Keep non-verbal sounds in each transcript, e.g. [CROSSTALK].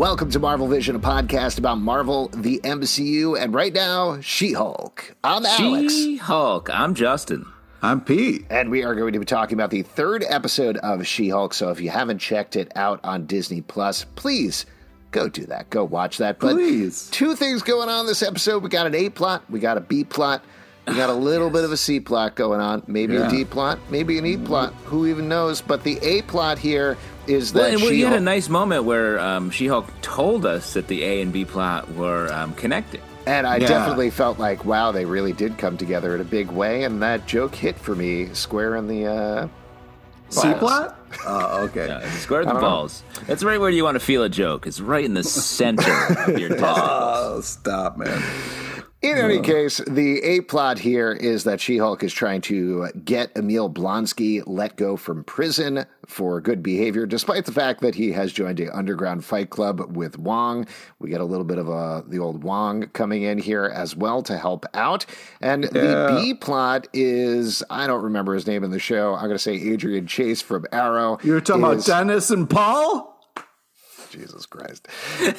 Welcome to Marvel Vision, a podcast about Marvel, the MCU, and right now, She Hulk. I'm Alex. She Hulk. I'm Justin. I'm Pete. And we are going to be talking about the third episode of She Hulk. So if you haven't checked it out on Disney Plus, please go do that. Go watch that. But Please. two things going on this episode. We got an A plot, we got a B plot. We got a little bit of a C plot going on, maybe Yeah. a D plot, maybe an E plot. Who even knows? But the A plot here is Well, that and we she had a nice moment where um, She-Hulk told us that the A and B plot were um, connected. And I Yeah. definitely felt like, wow, they really did come together in a big way. And that joke hit for me square in the. Uh, C plot? [LAUGHS] Oh, okay. Uh, square the don't know. balls. That's right where you want to feel a joke. It's right in the center of your [LAUGHS] testicles. Oh, stop, man. In any case, the A plot here is that She Hulk is trying to get Emil Blonsky let go from prison for good behavior, despite the fact that he has joined a underground fight club with Wong. We get a little bit of uh, the old Wong coming in here as well to help out. And the B plot is I don't remember his name in the show. I'm going to say Adrian Chase from Arrow. You're talking is- about Dennis and Paul? Jesus Christ.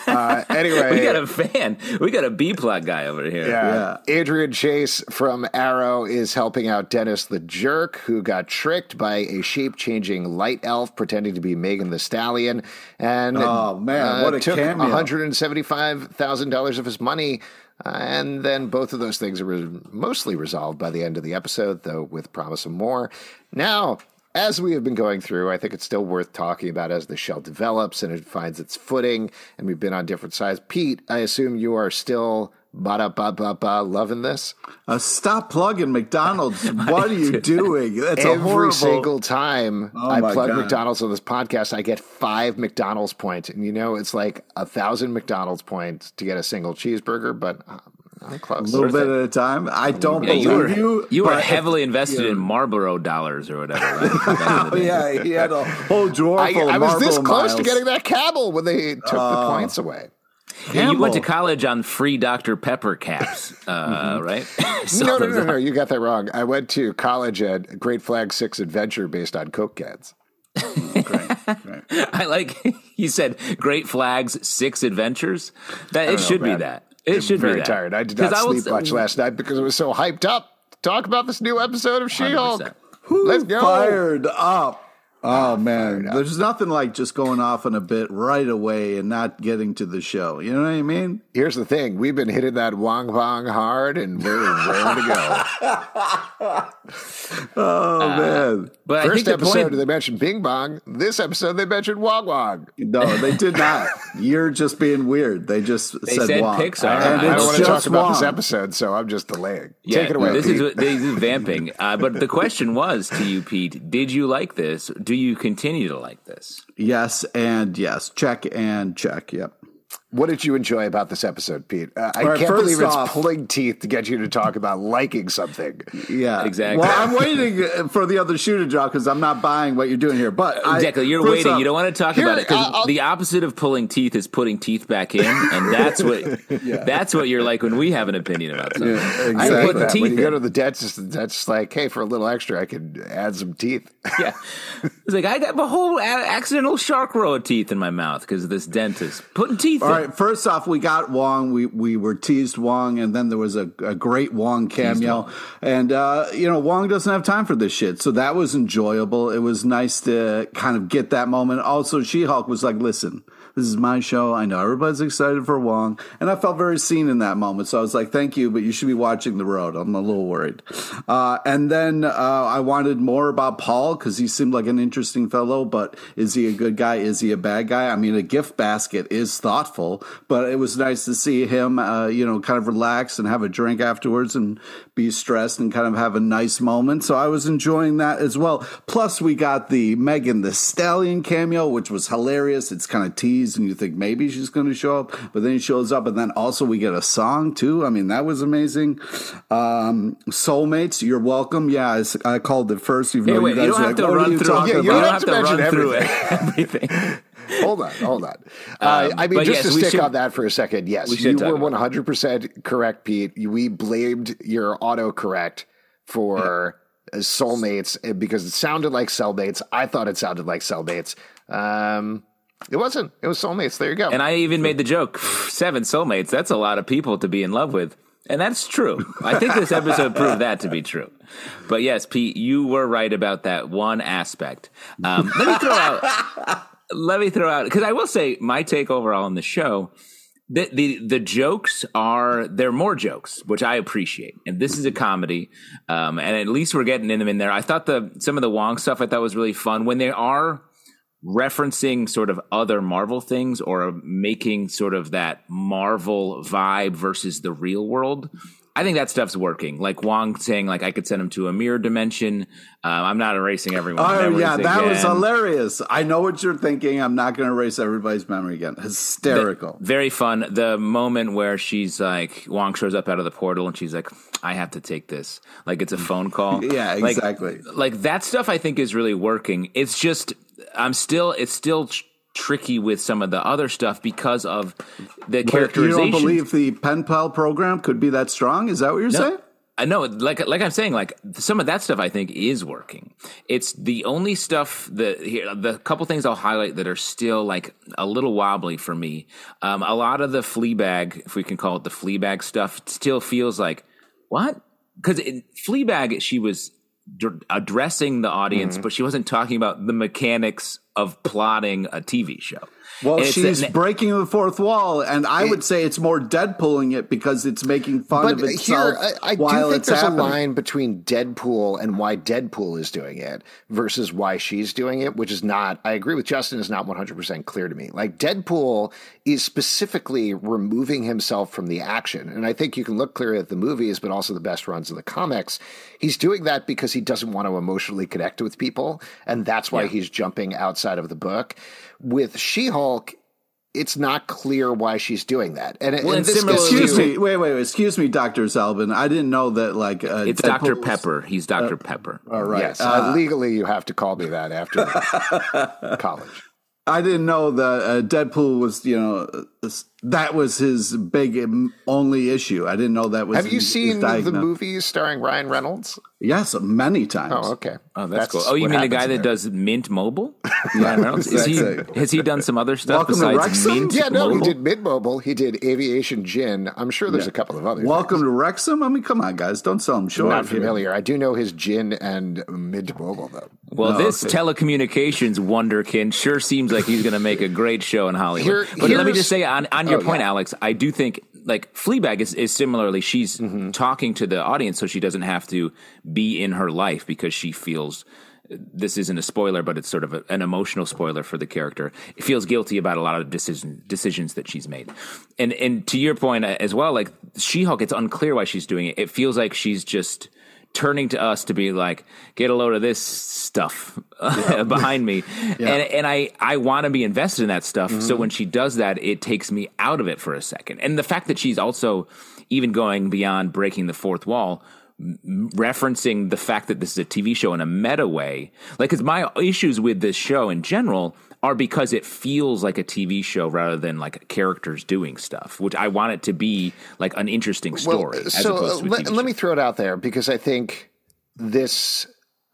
Uh, anyway, [LAUGHS] We got a fan. We got a B plot guy over here. Yeah. Adrian Chase from Arrow is helping out Dennis the Jerk, who got tricked by a shape changing light elf pretending to be Megan Thee Stallion. And Oh, man, what a took cameo. $175,000 of his money. Uh, and then both of those things are mostly resolved by the end of the episode, though with promise of more. Now, as we have been going through, I think it's still worth talking about as the shell develops and it finds its footing, and we've been on different sides. Pete, I assume you are still ba da ba ba ba loving this Uh, stop plugging McDonald's. [LAUGHS] what are you doing? That's a every horrible. single time Oh I plug God. McDonald's on this podcast. I get five McDonald's points, and you know it's like a thousand McDonald's points to get a single cheeseburger, but close. A little bit at a time. I don't Yeah, believe you were you. you were heavily invested in Marlboro dollars or whatever. Right? Back in the [LAUGHS] Oh, yeah, he had a whole drawer I, of I was this close to getting that Cabell when they took the Oh. points away. Yeah, you went to college on free Dr Pepper caps, uh, [LAUGHS] right? [LAUGHS] So no, no, no, no, you got that wrong. I went to college at Great Flag Six Adventure based on Coke cans. I like you said Great Flags Six Adventures. That it know, should be that. It should Very be that. tired. I did not was- sleep much last night because I was so hyped up to talk about this new episode of She-Hulk. Let's go. Fired up. Oh man, there's nothing like just going off on a bit right away and not getting to the show. You know what I mean? Here's the thing: we've been hitting that Wong Bong hard, and we're raring to go. [LAUGHS] Oh man, But I First think the episode, point, they mentioned Bing Bong. This episode, they mentioned Wong Wong. no, they did not. You're just being weird. They just They said, said Wong. Pixar. and I I don't want to just talk about this episode, so I'm just delaying. yeah, Take it away. This Pete. is, this is vamping. Uh, but the question was to you, Pete: Did you like this? Do you continue to like this? Yes and yes. Check and check. Yep. What did you enjoy about this episode, Pete? Uh, I All right, can't first believe it's off- pulling teeth to get you to talk about liking something. Yeah, Exactly. Well, I'm waiting for the other shoe to drop because I'm not buying what you're doing here. But I- Exactly. You're waiting. off- you don't want to talk Here, about it because I'll- I'll- the opposite of pulling teeth is putting teeth back in, and that's what [LAUGHS] that's what you're like when we have an opinion about something. Yeah, I exactly. hate that. teeth When you go to the dentist, the dentist's like, "Hey, for a little extra, I could add some teeth." [LAUGHS] Yeah, it's like I got a whole accidental shark row of teeth in my mouth because of this dentist putting teeth. All in. right. First off, we got Wong. We we were teased Wong, and then there was a, a great Wong cameo. And uh, you know, Wong doesn't have time for this shit, so that was enjoyable. It was nice to kind of get that moment. Also, She Hulk was like, "Listen, this is my show. I know everybody's excited for Wong," and I felt very seen in that moment. So I was like, "Thank you, but you should be watching the road." I'm a little worried. Uh, and then uh, I wanted more about Paul because he seemed like an interesting fellow. But is he a good guy? Is he a bad guy? I mean, a gift basket is thoughtful, but it was nice to see him, uh, you know, kind of relax and have a drink afterwards and be stressed and kind of have a nice moment. So I was enjoying that as well. Plus, we got the Megan Thee Stallion cameo, which was hilarious. It's kind of teased, and you think maybe she's going to show up, but then she shows up, and then also we get a song too. I mean, that was amazing. Um, Soulmates, you're welcome. Yeah, I called it first, even Hey, though wait, you you guys don't have like, to run you through. Yeah, You you don't don't have have to to run mention through everything. [LAUGHS] [LAUGHS] hold on, hold on. Uh, I mean, just yes, to we stick should- on that for a second, yes, we you were about one that. hundred percent correct, Pete. We blamed your autocorrect for uh, soulmates uh, because it sounded like cellmates. I thought it sounded like cellmates. Um, It wasn't. It was soulmates. There you go. And I even made the joke seven soulmates. That's a lot of people to be in love with. And that's true. I think this episode proved that to be true. But yes, Pete, you were right about that one aspect. Um, let me throw out. [LAUGHS] let me throw out because I will say my take overall on the show. The, the the jokes are they're more jokes, which I appreciate, and this is a comedy, um, and at least we're getting in them in there. I thought the some of the Wong stuff I thought was really fun when they are referencing sort of other Marvel things or making sort of that Marvel vibe versus the real world. I think that stuff's working. Like Wong saying, like I could send him to a mirror dimension. Uh, I'm not erasing everyone. Oh yeah, that again. was hilarious. I know what you're thinking. I'm not going to erase everybody's memory again. Hysterical. The, very fun. The moment where she's like, Wong shows up out of the portal and she's like, I have to take this. Like it's a phone call. [LAUGHS] yeah, exactly. Like, like that stuff. I think is really working. It's just I'm still it's still tr- tricky with some of the other stuff because of the characterization. You don't believe the pen pal program could be that strong? Is that what you're no, saying? I know, like like I'm saying, like some of that stuff I think is working. It's the only stuff that here, the couple things I'll highlight that are still like a little wobbly for me. Um, a lot of the Fleabag, if we can call it the Fleabag stuff, still feels like what? Because Fleabag, she was addressing the audience, mm-hmm. but she wasn't talking about the mechanics of plotting a TV show. Well, she's breaking the fourth wall, and I it, would say it's more Deadpooling it because it's making fun of itself. Here, I, I do think there's happening. a line between Deadpool and why Deadpool is doing it versus why she's doing it, which is not. I agree with Justin. Is not 100 percent clear to me. Like Deadpool is specifically removing himself from the action, and I think you can look clearly at the movies, but also the best runs of the comics. He's doing that because he doesn't want to emotionally connect with people, and that's why yeah. he's jumping outside of the book with She Hulk, it's not clear why she's doing that. And, well, and this excuse me, wait, wait, wait, excuse me, Doctor Zalben. I didn't know that. Like, uh, it's Doctor Pepper. He's Doctor uh, Pepper. All right. Yes, uh, legally, you have to call me that after [LAUGHS] college. I didn't know that uh, Deadpool was, you know, that was his big only issue. I didn't know that was. Have you seen the movies starring Ryan Reynolds? Yes, many times. Oh, okay. Oh, that's, that's cool. Oh, you mean the guy that does Mint Mobile? [LAUGHS] Ryan Reynolds. Is he, has he done some other stuff Welcome besides Mint? Yeah, no, Mobile? he did Mint Mobile. He did Aviation Gin. I'm sure there's yeah. a couple of others. Welcome things. to Wrexham. I mean, come on, guys, don't sell him short. Not familiar. Here. I do know his gin and Mint Mobile though. Well, no, this okay. telecommunications wonderkin sure seems like he's going to make a great show in Hollywood. Here, but let me just say on, on your oh, point, yeah. Alex, I do think like Fleabag is, is similarly she's mm-hmm. talking to the audience so she doesn't have to be in her life because she feels this isn't a spoiler but it's sort of a, an emotional spoiler for the character it feels guilty about a lot of decision, decisions that she's made and and to your point uh, as well like She-Hulk it's unclear why she's doing it it feels like she's just turning to us to be like, get a load of this stuff [LAUGHS] behind me. yeah. And and I, I want to be invested in that stuff. Mm-hmm. So when she does that, it takes me out of it for a second. And the fact that she's also even going beyond breaking the fourth wall, referencing the fact that this is a TV show in a meta way. Like, because my issues with this show in general are because it feels like a TV show rather than like characters doing stuff, which I want it to be like an interesting story. Well, so let, let me throw it out there because I think this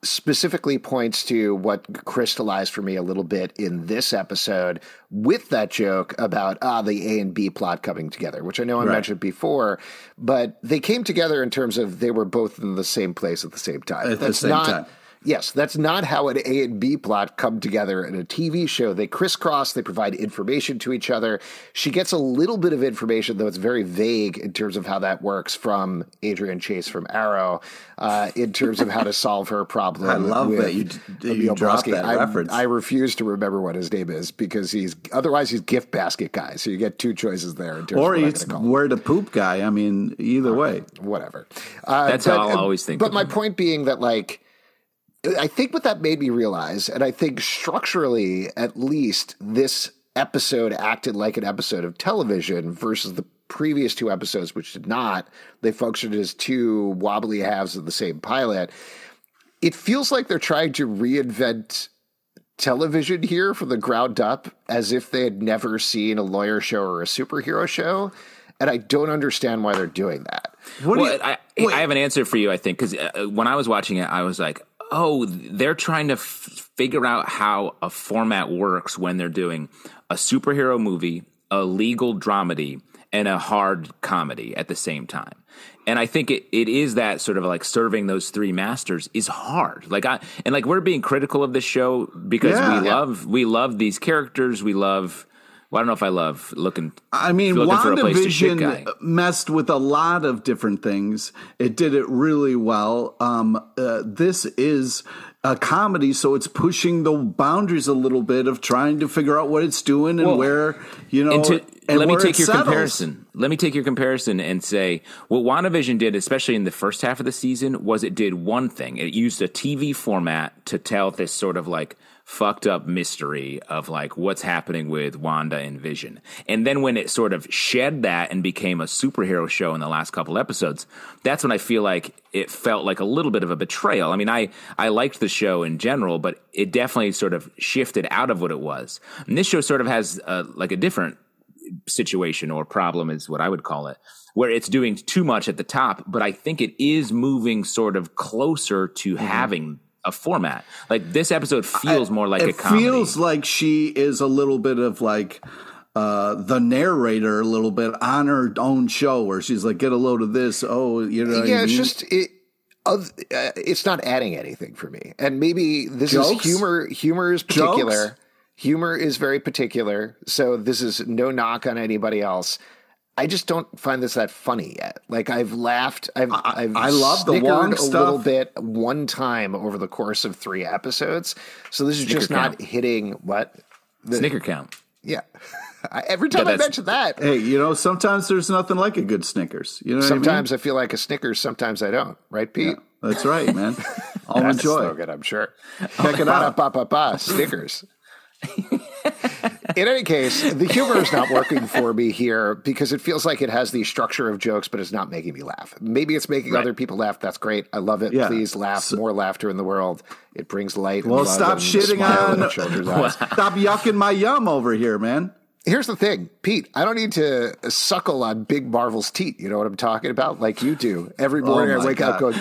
specifically points to what crystallized for me a little bit in this episode with that joke about ah the A and B plot coming together, which I know I right. mentioned before, but they came together in terms of they were both in the same place at the same time. At That's the same not, time. Yes, that's not how an A and B plot come together in a TV show. They crisscross, they provide information to each other. She gets a little bit of information, though it's very vague in terms of how that works from Adrian Chase from Arrow, uh, in terms of how to solve her problem. [LAUGHS] I love that you, you dropped that I, reference. I refuse to remember what his name is because he's otherwise he's gift basket guy. So you get two choices there. or he's where to poop guy. I mean, either way, whatever. Uh, That's but, how I'll always think. But my him. point being that like I think what that made me realize, and I think structurally, at least, this episode acted like an episode of television versus the previous two episodes, which did not. They functioned as two wobbly halves of the same pilot. It feels like they're trying to reinvent television here from the ground up as if they had never seen a lawyer show or a superhero show. And I don't understand why they're doing that. What well, you, I, I, have an answer for you, I think, because uh, when I was watching it, I was like, oh, they're trying to f- figure out how a format works when they're doing a superhero movie, a legal dramedy, and a hard comedy at the same time. And I think it, it is that sort of like serving those three masters is hard. Like I and like we're being critical of this show because yeah, we yeah. love we love these characters. We love well, I don't know if I love looking. I mean, WandaVision messed with a lot of different things. It did it really well. Um, uh, this is a comedy, so it's pushing the boundaries a little bit of trying to figure out what it's doing and well, where you know. And to, and let me take your settles. comparison. Let me take your comparison and say what WandaVision did, especially in the first half of the season, was it did one thing. It used a TV format to tell this sort of like fucked up mystery of like what's happening with Wanda and Vision. And then when it sort of shed that and became a superhero show in the last couple episodes, that's when I feel like it felt like a little bit of a betrayal. I mean, I I liked the show in general, but it definitely sort of shifted out of what it was. And this show sort of has a, like a different situation or problem is what I would call it where it's doing too much at the top, but I think it is moving sort of closer to mm-hmm. having a format. Like this episode feels I, more like a comedy. feels like she is a little bit of like uh, the narrator a little bit on her own show where she's like, get a load of this. Oh, you know. Yeah, it's mean? just it. Uh, it's not adding anything for me, and maybe this Jokes? is humor. Humor is particular. Jokes? Humor is very particular. So this is no knock on anybody else. I just don't find this that funny yet. Like I've laughed, I've I, I've I love the Wong a stuff. little bit one time over the course of three episodes. So this is Snicker just count. not hitting what the, Snicker count. Yeah. [LAUGHS] Every time yeah, I mention that, hey, you know, sometimes there's nothing like a good Snickers. You know, sometimes I, mean? I, feel like a Snickers, sometimes I don't. Right, Pete? Yeah, that's right, man. [LAUGHS] I'll enjoy. Slogan, I'm sure. Check it out. Ba, ba, ba, Snickers. [LAUGHS] In any case, the humor is not working for me here because it feels like it has the structure of jokes, but it's not making me laugh. Maybe it's making right. other people laugh. That's great. I love it. Yeah. Please laugh. So, More laughter in the world. It brings light. Well, stop shitting on. [LAUGHS] Stop yucking my yum over here, man. Here's the thing, Pete. I don't need to suckle on Big Marvel's teat. You know what I'm talking about? Like you do. Every oh morning oh I wake God. up going.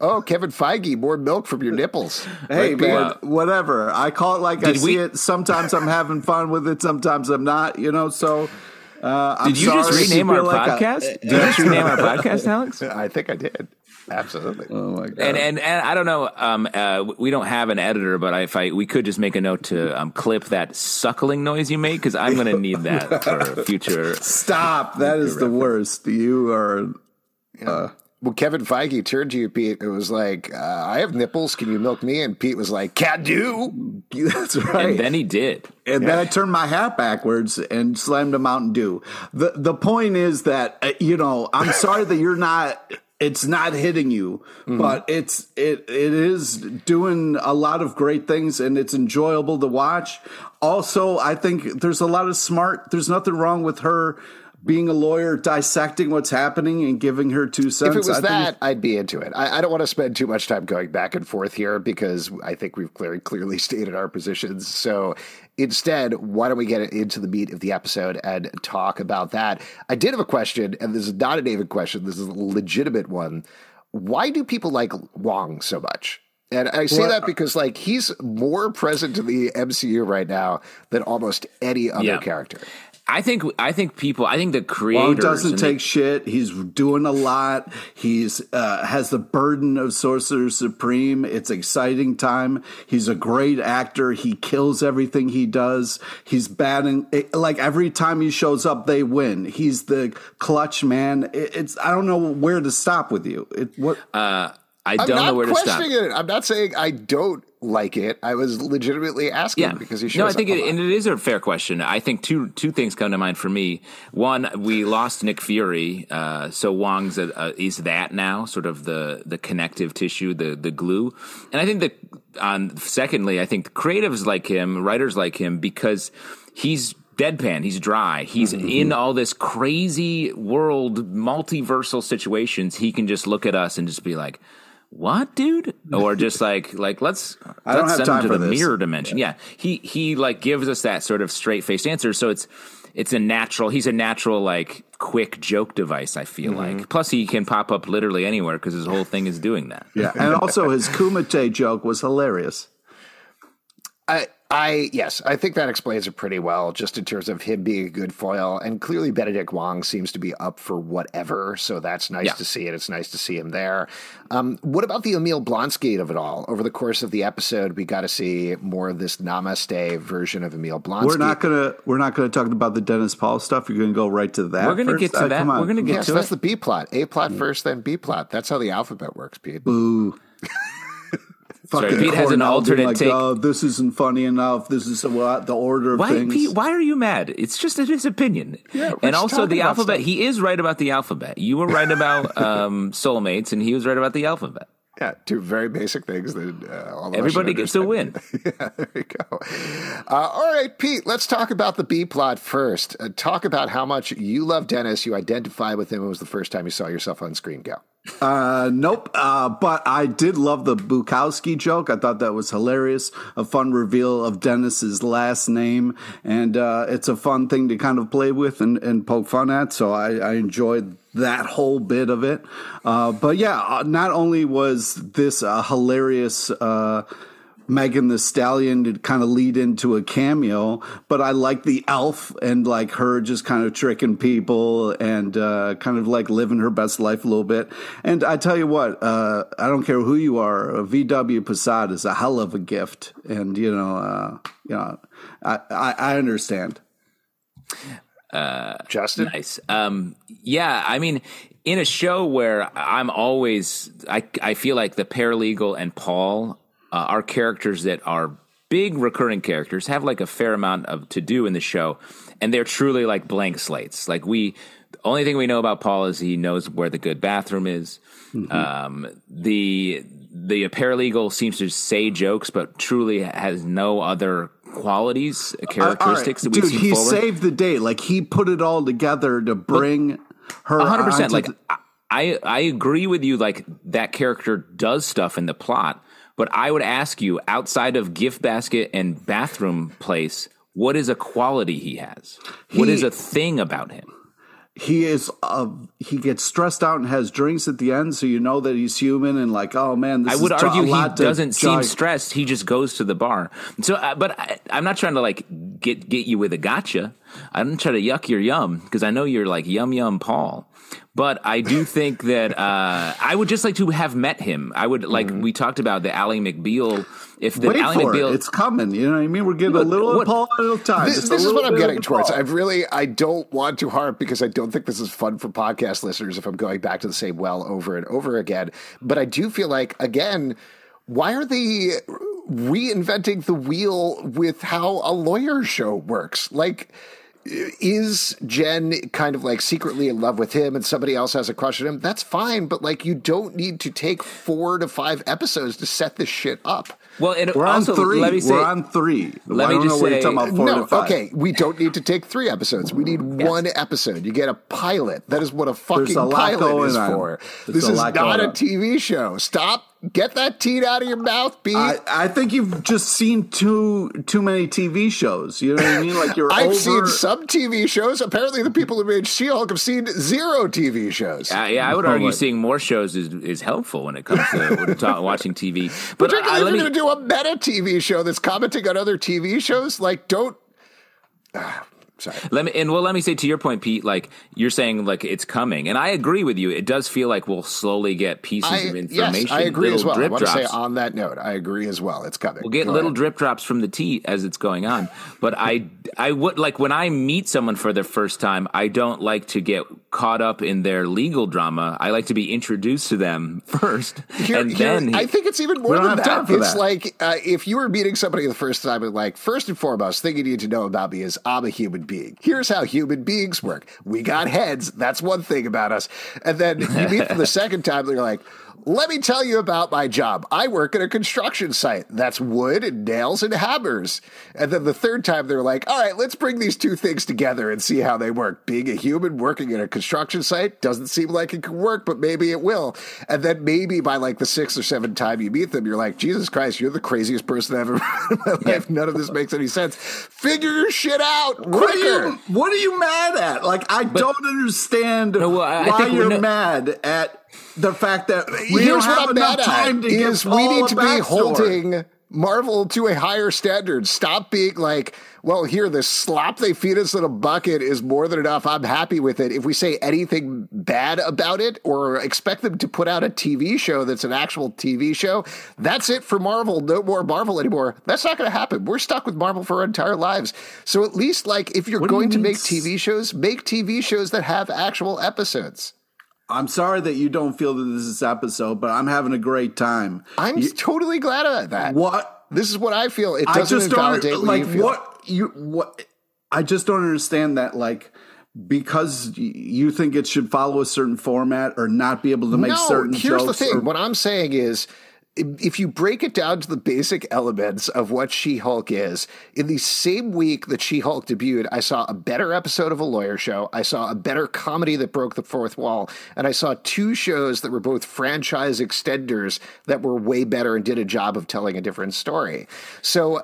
Oh, Kevin Feige, more milk from your nipples. hey, right, man, whatever. I call it like Did I see it. Sometimes I'm having fun with it. Sometimes I'm not. You know, so. Uh, did you just rename our like podcast? A, did you just rename our podcast, Alex? [LAUGHS] I think I did. Absolutely. Oh my god. And and, and I don't know. Um, uh, we don't have an editor, but if I we could just make a note to um, clip that suckling noise you made because I'm going to need that for future. [LAUGHS] Stop. That is the worst. You are. Uh, well, Kevin Feige turned to you, Pete. It was like, uh, I have nipples. Can you milk me? And Pete was like, can do. [LAUGHS] That's right. And then he did. And yeah. then I turned my hat backwards and slammed a Mountain Dew. The, the point is that, uh, you know, I'm sorry that you're not, it's not hitting you, mm-hmm. but it's, it, it is doing a lot of great things and it's enjoyable to watch. Also, I think there's a lot of smart, there's nothing wrong with her being a lawyer, dissecting what's happening and giving her two cents. If it was I that, I'd be into it. I, I, don't want to spend too much time going back and forth here because I think we've very clearly [LAUGHS] stated our positions. So instead, why don't we get into the meat of the episode and talk about that? I did have a question, and this is not a David question. This is a legitimate one. Why do people like Wong so much? And I say well, that because like he's more present in the MCU right now than almost any other yeah. character. I think I think people I think the creators Wong doesn't take the, shit. He's doing a lot. He's uh, has the burden of Sorcerer Supreme. It's exciting time. He's a great actor. He kills everything he does. He's batting like every time he shows up, they win. He's the clutch man. It, it's I don't know where to stop with you. It, what uh, I don't know where to stop. It. I'm not saying I don't like it. I was legitimately asking yeah. because he shows. No, I think it, and it is a fair question. I think two two things come to mind for me. One, we lost Nick Fury, uh, so Wong's a, a, is that now sort of the the connective tissue, the the glue. And I think that on secondly, I think creatives like him, writers like him, because he's deadpan. He's dry. He's mm-hmm. in all this crazy world, multiversal situations. He can just look at us and just be like what, dude? Or just [LAUGHS] like like let's I let's send him to the this. mirror dimension. Yeah. yeah. He he like gives us that sort of straight faced answer. So it's it's a natural he's a natural like quick joke device i feel mm-hmm. like plus he can pop up literally anywhere because his whole thing is doing that yeah [LAUGHS] and also his kumite joke was hilarious i I yes, I think that explains it pretty well, just in terms of him being a good foil, and clearly Benedict Wong seems to be up for whatever, so that's nice yeah. to see it. It's nice to see him there. Um, what about the Emil Blonsky of it all? Over the course of the episode, we got to see more of this Namaste version of Emil Blonsky. We're not gonna we're not gonna talk about the Dennis Paul stuff. You're gonna go right to that. We're gonna first? get to uh, that. We're gonna get to that. yes, to that's it. the B plot. A plot first, then B plot. That's how the alphabet works, Pete. Boo. Fucking Sorry, Pete has an alternate like, take. Oh, this isn't funny enough. This is what the order of why, things. Pete, why are you mad? It's just his opinion. Yeah, and also the alphabet. Stuff. He is right about the alphabet. You were right about [LAUGHS] um, soulmates, and he was right about the alphabet. Yeah, two very basic things that uh, everybody gets to win. [LAUGHS] yeah, there you go. Uh, all right, Pete. Let's talk about the B plot first. Uh, talk about how much you love Dennis. You identify with him. It was the first time you saw yourself on screen. Go. Uh, nope. Uh, but I did love the Bukowski joke. I thought that was hilarious. A fun reveal of Dennis's last name, and uh, it's a fun thing to kind of play with and, and poke fun at. So I, I enjoyed that whole bit of it. Uh, but yeah, uh, not only was this a hilarious uh, Megan Thee Stallion to kind of lead into a cameo, but I like the elf and like her just kind of tricking people and uh, kind of like living her best life a little bit. And I tell you what, uh, I don't care who you are, a VW Passat is a hell of a gift, and you know, uh, you know, I, I, I understand. Uh, Justin, nice. Um, yeah, I mean, in a show where I'm always, I I feel like the paralegal and Paul uh, are characters that are big recurring characters, have like a fair amount of to do in the show, and they're truly like blank slates. Like we, the only thing we know about Paul is he knows where the good bathroom is. Mm-hmm. Um, the the paralegal seems to say jokes, but truly has no other qualities, characteristics uh, right. that we Dude, he forward. saved the day. Like he put it all together to bring but her. hundred percent. Like. I, I agree with you. Like that character does stuff in the plot, but I would ask you, outside of gift basket and bathroom place, what is a quality he has? He, what is a thing about him? He is. Uh, he gets stressed out and has drinks at the end, so you know that he's human. And like, oh man, I would argue he doesn't seem stressed. He just goes to the bar. So, uh, but I, I'm not trying to like get get you with a gotcha. I didn't try to yuck your yum because I know you're like yum yum Paul. But I do [LAUGHS] think that uh, I would just like to have met him. I would like mm. we talked about the Ally McBeal. If the Wait Ally for McBeal, it. it's coming. You know what I mean? We're getting a little what, Paul at a time. This, this is what I'm getting towards. I really I don't want to harp because I don't think this is fun for podcast listeners. If I'm going back to the same well over and over again, but I do feel like again, why are they reinventing the wheel with how a lawyer show works? Like is Jen kind of like secretly in love with him and somebody else has a crush on him? That's fine, but like you don't need to take four to five episodes to set this shit up. Well, and we're also, on three. Let me say, we're on three. Let me just say, no, okay, we don't need to take three episodes. We need yes. one episode. You get a pilot. That is what a fucking a pilot is on. for. There's this is not a TV show. Stop Get that teat out of your mouth, Pete. I, I, think you've just seen too too many TV shows. You know what I mean? Like you're. [LAUGHS] I've over... seen some TV shows. Apparently, the people who made She-Hulk have seen zero TV shows. Uh, yeah, I would argue seeing more shows is, is helpful when it comes to talk, watching TV. [LAUGHS] But particularly, if you're going to do a meta TV show that's commenting on other TV shows, like don't. Uh, Sorry. Let me and well, let me say to your point, Pete. Like you're saying, like it's coming, and I agree with you. It does feel like we'll slowly get pieces I, of information. Yes, I agree as well. Drip I want drops. to say on that note, I agree as well. It's coming. We'll get Go little ahead. drip drops from the teat as it's going on. But I, I would like when I meet someone for the first time. I don't like to get caught up in their legal drama. I like to be introduced to them [LAUGHS] first, here, and here, then he, I think it's even more than that. It's that. like uh, if you were meeting somebody the first time, and like first and foremost, thing you need to know about me is I'm a human being. Here's how human beings work. We got heads. That's one thing about us. And then you meet for the [LAUGHS] second time, they're like, let me tell you about my job. I work at a construction site. That's wood and nails and hammers. And then the third time they're like, all right, let's bring these two things together and see how they work. Being a human working at a construction site doesn't seem like it could work, but maybe it will. And then maybe by like the sixth or seventh time you meet them, you're like, Jesus Christ, you're the craziest person I've ever [LAUGHS] met in my life. None of this makes any sense. Figure your shit out. What are you, what are you mad at? Like, I but, don't understand no, well, I, why I you're no, mad at the fact that we Here's don't have enough time to is we need to be holding Marvel to a higher standard. Stop being like, well, here, the slop they feed us in a bucket is more than enough. I'm happy with it. If we say anything bad about it or expect them to put out a TV show that's an actual TV show, that's it for Marvel. No more Marvel anymore. That's not going to happen. We're stuck with Marvel for our entire lives. So at least, like, if you're what going you to make TV shows, make TV shows that have actual episodes. I'm sorry that you don't feel that this is episode, but I'm having a great time. I'm you, totally glad about that. What? This is what I feel. It doesn't I just invalidate don't, like you what you what. I just don't understand that. Like because you think it should follow a certain format or not be able to make no, certain here's jokes. the thing. Or, what I'm saying is if you break it down to the basic elements of what She Hulk is, in the same week that She Hulk debuted, I saw a better episode of a lawyer show. I saw a better comedy that broke the fourth wall. And I saw two shows that were both franchise extenders that were way better and did a job of telling a different story. So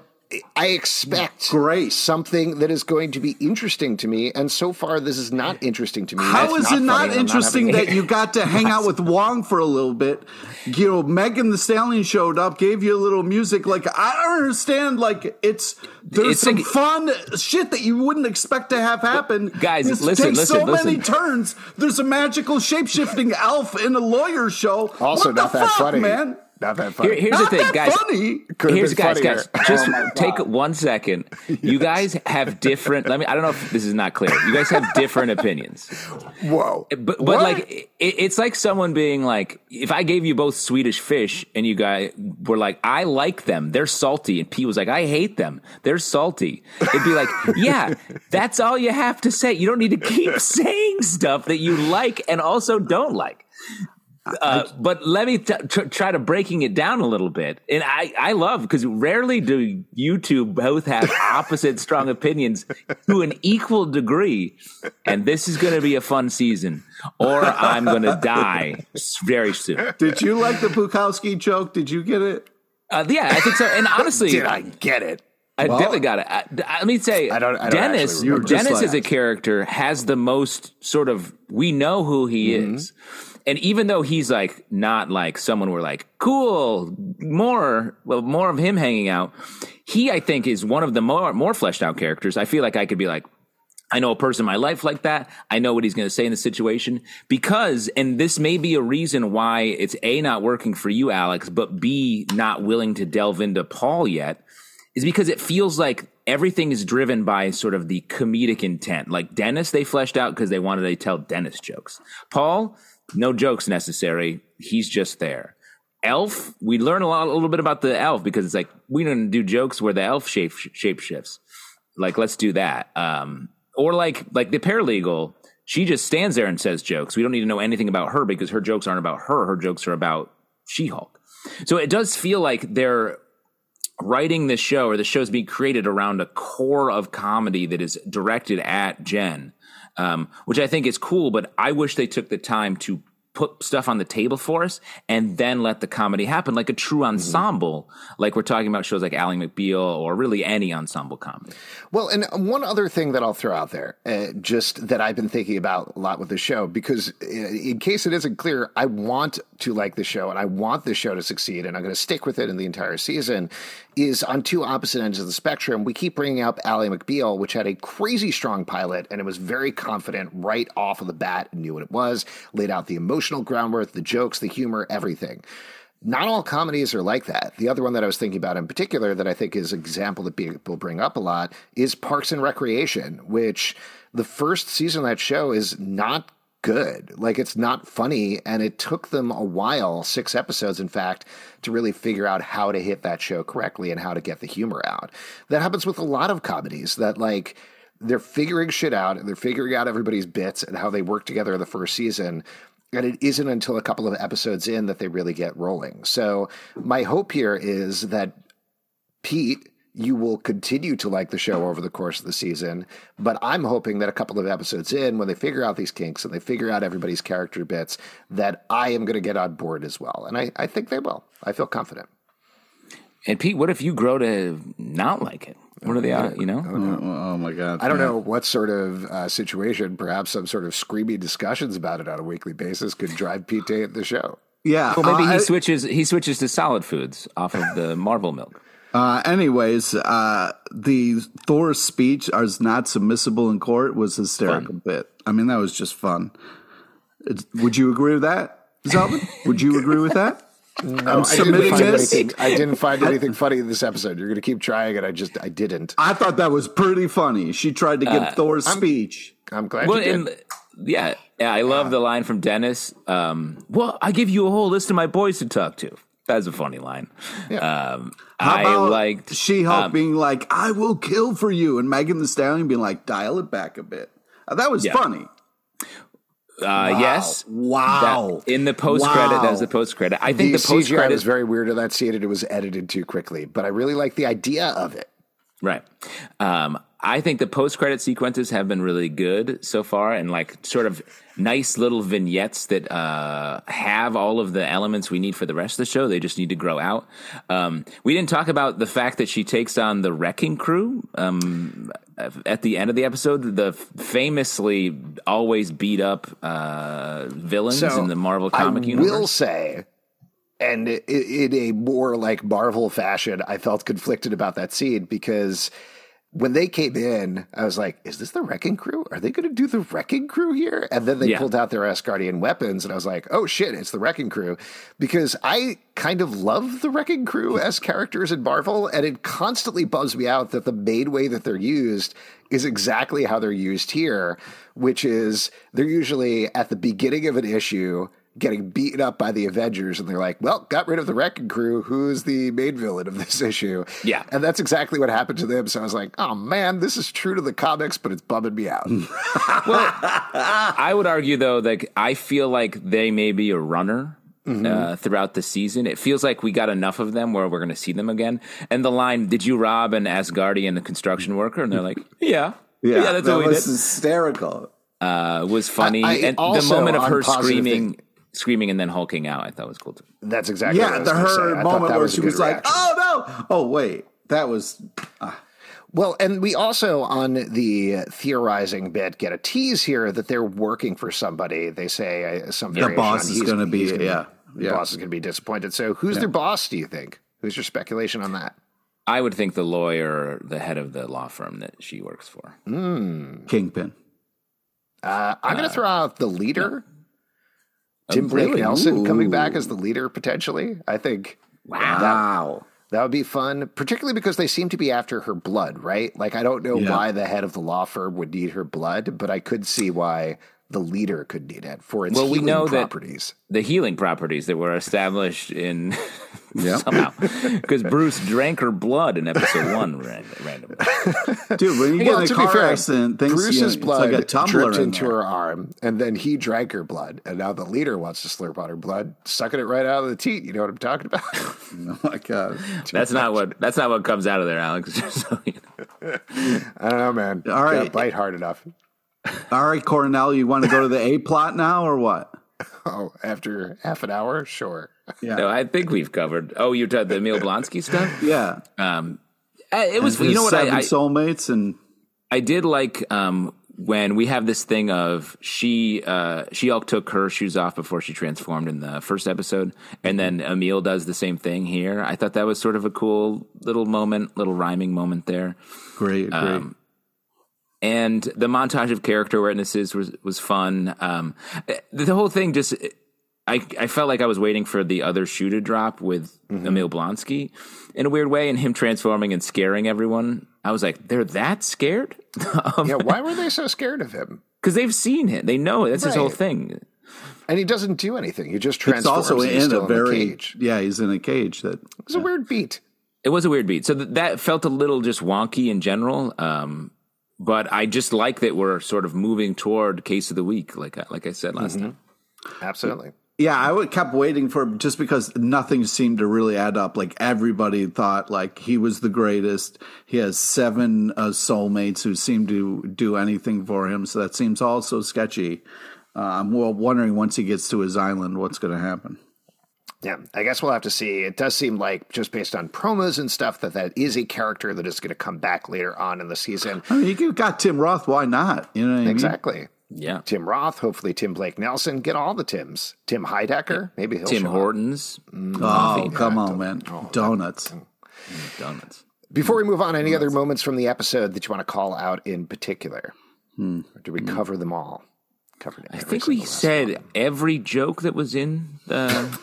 I expect great something that is going to be interesting to me, and so far this is not interesting to me. How That's is not it not interesting not that [LAUGHS] you got to hang out with Wong for a little bit? You know, Megan Thee Stallion showed up, gave you a little music. Like I don't understand. Like it's there's it's some like, fun shit that you wouldn't expect to have happen. Guys, this listen, takes listen, so listen. many turns. There's a magical shape shifting elf in a lawyer show. Also, what not the that fuck, funny, man. Not that funny. Here, here's Not the thing, guys. Funny. here's guys, guys. Oh just oh take one second. yes. You guys have different. Let me. I don't know if this is not clear. You guys have different opinions. Whoa. Eh, but but what? like it, it's like someone being like, if I gave you both Swedish fish and you guys were like, I like them. They're salty, and Pete was like, I hate them. They're salty. It'd be like, yeah, that's all you have to say. You don't need to keep [LAUGHS] saying stuff that you like and also don't like. Uh, but let me t- tr- try to breaking it down a little bit. And I, I love because rarely do you two both have [LAUGHS] opposite strong opinions to an equal degree. And this is going to be a fun season, or I'm going to die very soon. Did you like the Bukowski joke? Did you get it? Uh, yeah, I think so. And honestly, did I get it? I well, definitely got it. I, let me say, I don't, I don't Dennis. Dennis like, as a character has the most sort of. We know who he mm-hmm. is and even though he's like not like someone we're like cool more well more of him hanging out he i think is one of the more more fleshed out characters i feel like i could be like I know a person in my life like that. I know what he's going to say in the situation because, and this may be a reason why it's A, not working for you, Alex, but B, not willing to delve into Paul yet, is because it feels like everything is driven by sort of the comedic intent. Like Dennis, they fleshed out because they wanted to tell Dennis jokes. Paul, no jokes necessary. He's just there. Elf, we learn a lot, a little bit about the elf because it's like we don't do jokes where the elf shape shape shifts. Like let's do that. Um, or like like the paralegal, she just stands there and says jokes. We don't need to know anything about her because her jokes aren't about her. Her jokes are about She Hulk. So it does feel like they're writing this show or the show's being created around a core of comedy that is directed at Jen um, which I think is cool. But I wish they took the time to put stuff on the table for us and then let the comedy happen like a true mm-hmm. ensemble mm-hmm. like we're talking about shows like Ally McBeal or really any ensemble comedy well and one other thing that I'll throw out there uh, just that I've been thinking about a lot with the show because uh, in case it isn't clear I want to like the show and I want the show to succeed and I'm going to stick with it in the entire season is on two opposite ends of the spectrum. We keep bringing up Ally McBeal, which had a crazy strong pilot and it was very confident right off of the bat and knew what it was, laid out the emotional groundwork, the jokes, the humor, everything. Not all comedies are like that. The other one that I was thinking about in particular that I think is an example that people bring up a lot is Parks and Recreation, which the first season of that show is not good. Like it's not funny, and it took them a while, six episodes, in fact, to really figure out how to hit that show correctly and how to get the humor out. That happens with a lot of comedies that like they're figuring shit out and they're figuring out everybody's bits and how they work together in the first season. And it isn't until a couple of episodes in that they really get rolling. So my hope here is that Pete you will continue to like the show over the course of the season. But I'm hoping that a couple of episodes in, when they figure out these kinks and they figure out everybody's character bits, that I am going to get on board as well. And I, I think they will. I feel confident. And Pete, what if you grow to not like it? What are they, uh, you know? Oh, no. oh, my God. I don't know what sort of uh, situation, perhaps some sort of screamy discussions about it on a weekly basis could drive Pete to the show. Yeah. Well, maybe uh, he switches. He switches to solid foods off of the [LAUGHS] Marvel milk. Uh, anyways, uh, the Thor speech is not submissible in court was hysterical fun. bit. I mean, that was just fun. It's, would you agree with that, Zalben? [LAUGHS] would you agree with that? No, I'm submitting I this. Anything, I didn't find anything funny in this episode. You're going to keep trying, and I just I didn't. I thought that was pretty funny. She tried to give uh, Thor's I'm, speech. I'm glad well, you did. yeah, yeah, I love the line from Dennis. Um, well, I give you a whole list of my boys to talk to. That's a funny line. Yeah. Um, How I liked She Hulk um, being like, "I will kill for you," and Megan Thee Stallion being like, "Dial it back a bit." Uh, that was yeah. funny. Uh, wow. Yes. Wow. That, in the post credit, wow. as the post credit. I think the, the post credit was very weird of that scene, and it was edited too quickly. But I really like the idea of it. Right. Um, I think the post credit sequences have been really good so far, and like sort of nice little vignettes that uh, have all of the elements we need for the rest of the show. They just need to grow out. Um, we didn't talk about the fact that she takes on the wrecking crew um, at the end of the episode. The famously always beat up uh, villains so in the Marvel comic I universe. will say. And in a more like Marvel fashion, I felt conflicted about that scene because when they came in, I was like, is this the Wrecking Crew? Are they going to do the Wrecking Crew here? And then they yeah. pulled out their Asgardian weapons, and I was like, oh shit, it's the Wrecking Crew. Because I kind of love the Wrecking Crew as characters in Marvel, and it constantly bums me out that the main way that they're used is exactly how they're used here, which is they're usually at the beginning of an issue getting beaten up by the Avengers, and they're like, "Well, got rid of the Wrecking Crew. Who's the main villain of this [LAUGHS] issue?" Yeah, and that's exactly what happened to them. So I was like, "Oh man, this is true to the comics, but it's bumming me out." [LAUGHS] well, I would argue though that I feel like they may be a runner. Mm-hmm. Uh, throughout the season, it feels like we got enough of them where we're going to see them again. And the line, "Did you rob an Asgardian construction worker?" And they're like, "Yeah, yeah, yeah that's that what we was did." Hysterical. Uh, was funny, I, I and the moment of her screaming. Thing screaming and then hulking out. I thought was cool too. That's exactly yeah. the her moment where she was reaction. like, "Oh no! Oh wait, that was." Uh. Well, and we also on the theorizing bit get a tease here that they're working for somebody. They say uh, some the boss is going to be gonna, yeah, the yeah. boss is going to be disappointed. So, who's yeah. their boss? Do you think? Who's your speculation on that? I would think the lawyer, the head of the law firm that she works for, mm. Kingpin. Uh, I'm going to uh, throw out the leader. Tim Blake really? Nelson Ooh. coming back as the leader potentially. I think. Wow. That, that, would be fun, particularly because they seem to be after her blood, right? Like, I don't know yeah. why the head of the law firm would need her blood, but I could see why the leader could need it for its well, we know properties. That the healing properties that were established in [LAUGHS] yep. [LAUGHS] somehow because Bruce drank her blood in episode one randomly. [LAUGHS] Dude, when you get well, in a car fair, accident, things, Bruce's you know, blood like dripped into there. her arm, and then he drank her blood, and now the leader wants to slurp on her blood, sucking it right out of the teat. You know what I'm talking about? oh my god, that's not what that's not what comes out of there, Alex. so, you know. I don't know, man. All right, Can't bite hard enough. All right, Cornell, you want to go to the A plot now or what? Oh, after half an hour, sure. Yeah, no, I think we've covered. Oh, you did the Emil Blonsky stuff. [LAUGHS] yeah, um, it was. You know what? Seven I, soulmates and I did like um, when we have this thing of she uh, she Hulk took her shoes off before she transformed in the first episode, and then Emil does the same thing here. I thought that was sort of a cool little moment, little rhyming moment there. Great, great. Um, and the montage of character witnesses was was fun. Um, the whole thing just. I, I felt like I was waiting for the other shoe to drop with mm-hmm. Emil Blonsky in a weird way, and him transforming and scaring everyone. I was like, they're that scared? [LAUGHS] yeah, why were they so scared of him? [LAUGHS] Because they've seen him. They know it. That's right. his whole thing. And he doesn't do anything. He just transforms. It's also in a very in cage. Yeah, he's in a cage. That it was yeah. a weird beat. It was a weird beat. So th- that felt a little just wonky in general. Um, but I just like that we're sort of moving toward case of the week, like like I said last mm-hmm. time. Absolutely. Yeah, I would kept waiting for just because nothing seemed to really add up. Like everybody thought like he was the greatest. He has seven uh, soulmates who seem to do anything for him. So that seems also sketchy. Uh, I'm wondering once he gets to his island, what's going to happen. Yeah, I guess we'll have to see. It does seem like just based on promos and stuff that that is a character that is going to come back later on in the season. I mean, you got Tim Roth. Why not? You know exactly. Mean? Yeah, Tim Roth. Hopefully, Tim Blake Nelson. Get all the Tims. Tim Heidecker. Maybe he'll Tim Hortons. Mm, oh, come on, man! Oh, Donuts. Donuts. Before we move on, any other moments from the episode that you want to call out in particular? Hmm. Or do we hmm. cover them all? Covered. I think we said one. every joke that was in the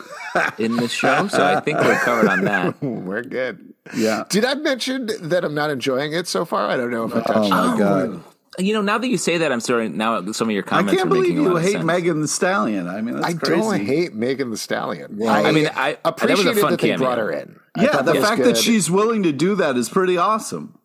in the show, so I think we're covered on that. [LAUGHS] we're good. Yeah. Did I mention that I'm not enjoying it so far? I don't know if I oh touched. Oh my god. You know, now that you say that, I'm sorry. Now, some of your comments. I can't believe you hate Megan Thee Stallion. I mean, I crazy. don't hate Megan Thee Stallion. Well, I, I, mean, I appreciate that, that they brought her in. Yeah, the fact good. that she's willing to do that is pretty awesome.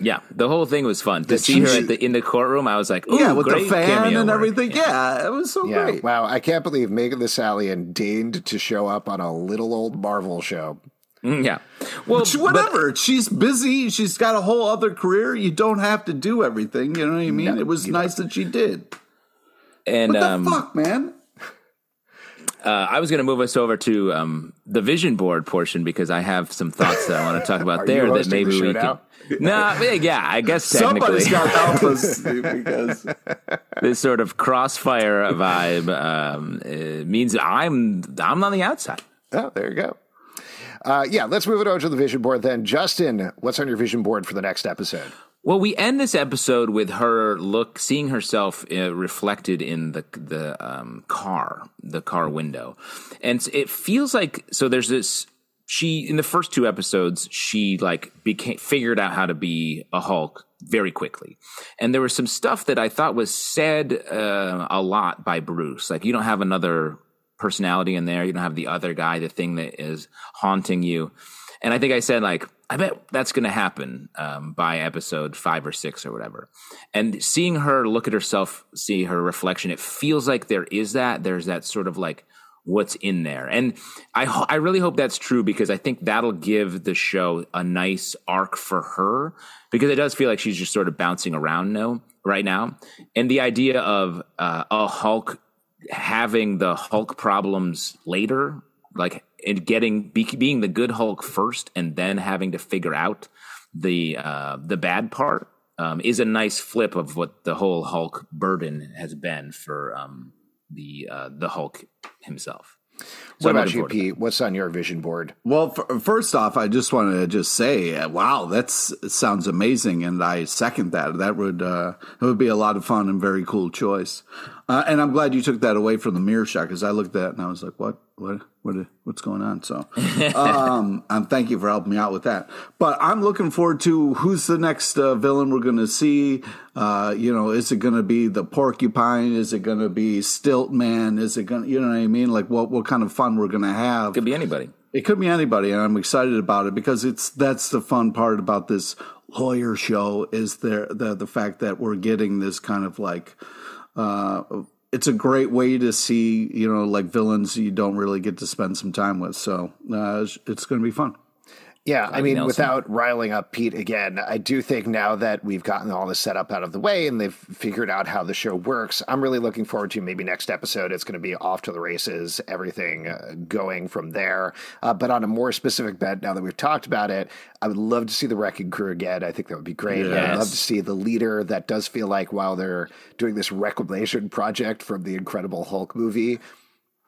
Yeah, the whole thing was fun to see her at the, in the courtroom. I was like, oh, yeah, with the fan and everything. Yeah. yeah. it was so yeah. great. Wow, I can't believe Megan Thee Stallion deigned to show up on a little old Marvel show. Mm, yeah, well, whatever. But, she's busy. She's got a whole other career. You don't have to do everything. You know what I mean? No, it was nice that she did. And what um, fuck, man. Uh, I was going to move us over to um, the vision board portion because I have some thoughts that I want to talk about [LAUGHS] there that maybe the we can. No, [LAUGHS] yeah, I guess [LAUGHS] somebody's got alphas because this sort of crossfire vibe um, means I'm I'm on the outside. Oh, there you go. Uh, yeah, let's move it over to the vision board then. Justin, what's on your vision board for the next episode? Well, we end this episode with her look, seeing herself uh, reflected in the the um, car, the car window, and it feels like so. There's this. She in the first two episodes, she like became figured out how to be a Hulk very quickly, and there was some stuff that I thought was said uh, a lot by Bruce. Like you don't have another personality in there. You don't have the other guy, the thing that is haunting you. And I think I said like I bet that's going to happen um, by episode five or six or whatever. And seeing her look at herself, see her reflection, it feels like there is that. There's that sort of like what's in there. And I, ho- I really hope that's true because I think that'll give the show a nice arc for her because it does feel like she's just sort of bouncing around now, right now. And the idea of uh, a Hulk having the Hulk problems later, like and getting be, being the good Hulk first, and then having to figure out the uh, the bad part um, is a nice flip of what the whole Hulk burden has been for um, the uh, the Hulk himself. So what about you, Pete? What's on your vision board? Well, first off, I just wanted to just say, uh, wow, that sounds amazing, and I second that. That would uh, it would be a lot of fun and very cool choice. Uh, and I'm glad you took that away from the mirror shot because I looked at it and I was like, what, what, what, what's going on? So, um, [LAUGHS] um, thank you for helping me out with that. But I'm looking forward to who's the next uh, villain we're going to see. Uh, you know, is it going to be the porcupine? Is it going to be Stilt Man? Is it going to, you know what I mean? Like what, what kind of fun we're going to have? Could be anybody. It could be anybody, and I'm excited about it because it's that's the fun part about this lawyer show is there the the fact that we're getting this kind of like uh, it's a great way to see, you know, like villains you don't really get to spend some time with. So uh, it's, going to be fun. Yeah, I mean, Nelson. without riling up Pete again, I do think now that we've gotten all the setup out of the way and they've figured out how the show works, I'm really looking forward to maybe next episode. It's going to be off to the races, everything uh, going from there. Uh, but on a more specific bet, now that we've talked about it, I would love to see the Wrecking Crew again. I think that would be great. Yes. I'd love to see the leader that does feel like while they're doing this reclamation project from the Incredible Hulk movie,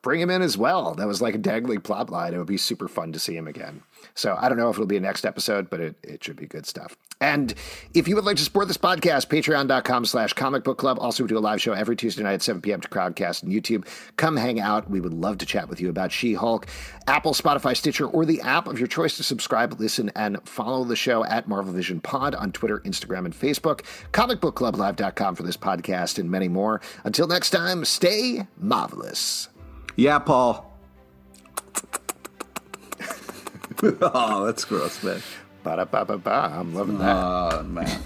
bring him in as well. That was like a dangling plot line. It would be super fun to see him again. So I don't know if it'll be a next episode, but it, it should be good stuff. And if you would like to support this podcast, patreon.com slash comic book club. Also, we do a live show every Tuesday night at 7 p.m. to Crowdcast and YouTube. Come hang out. We would love to chat with you about She Hulk, Apple, Spotify, Stitcher, or the app of your choice to subscribe, listen, and follow the show at Marvel Vision Pod on Twitter, Instagram, and Facebook. Comicbookclublive.com for this podcast and many more. Until next time, stay marvelous. Yeah, Paul. [LAUGHS] oh, that's gross, man. Ba-da-ba-ba-ba. I'm loving that. Oh, man.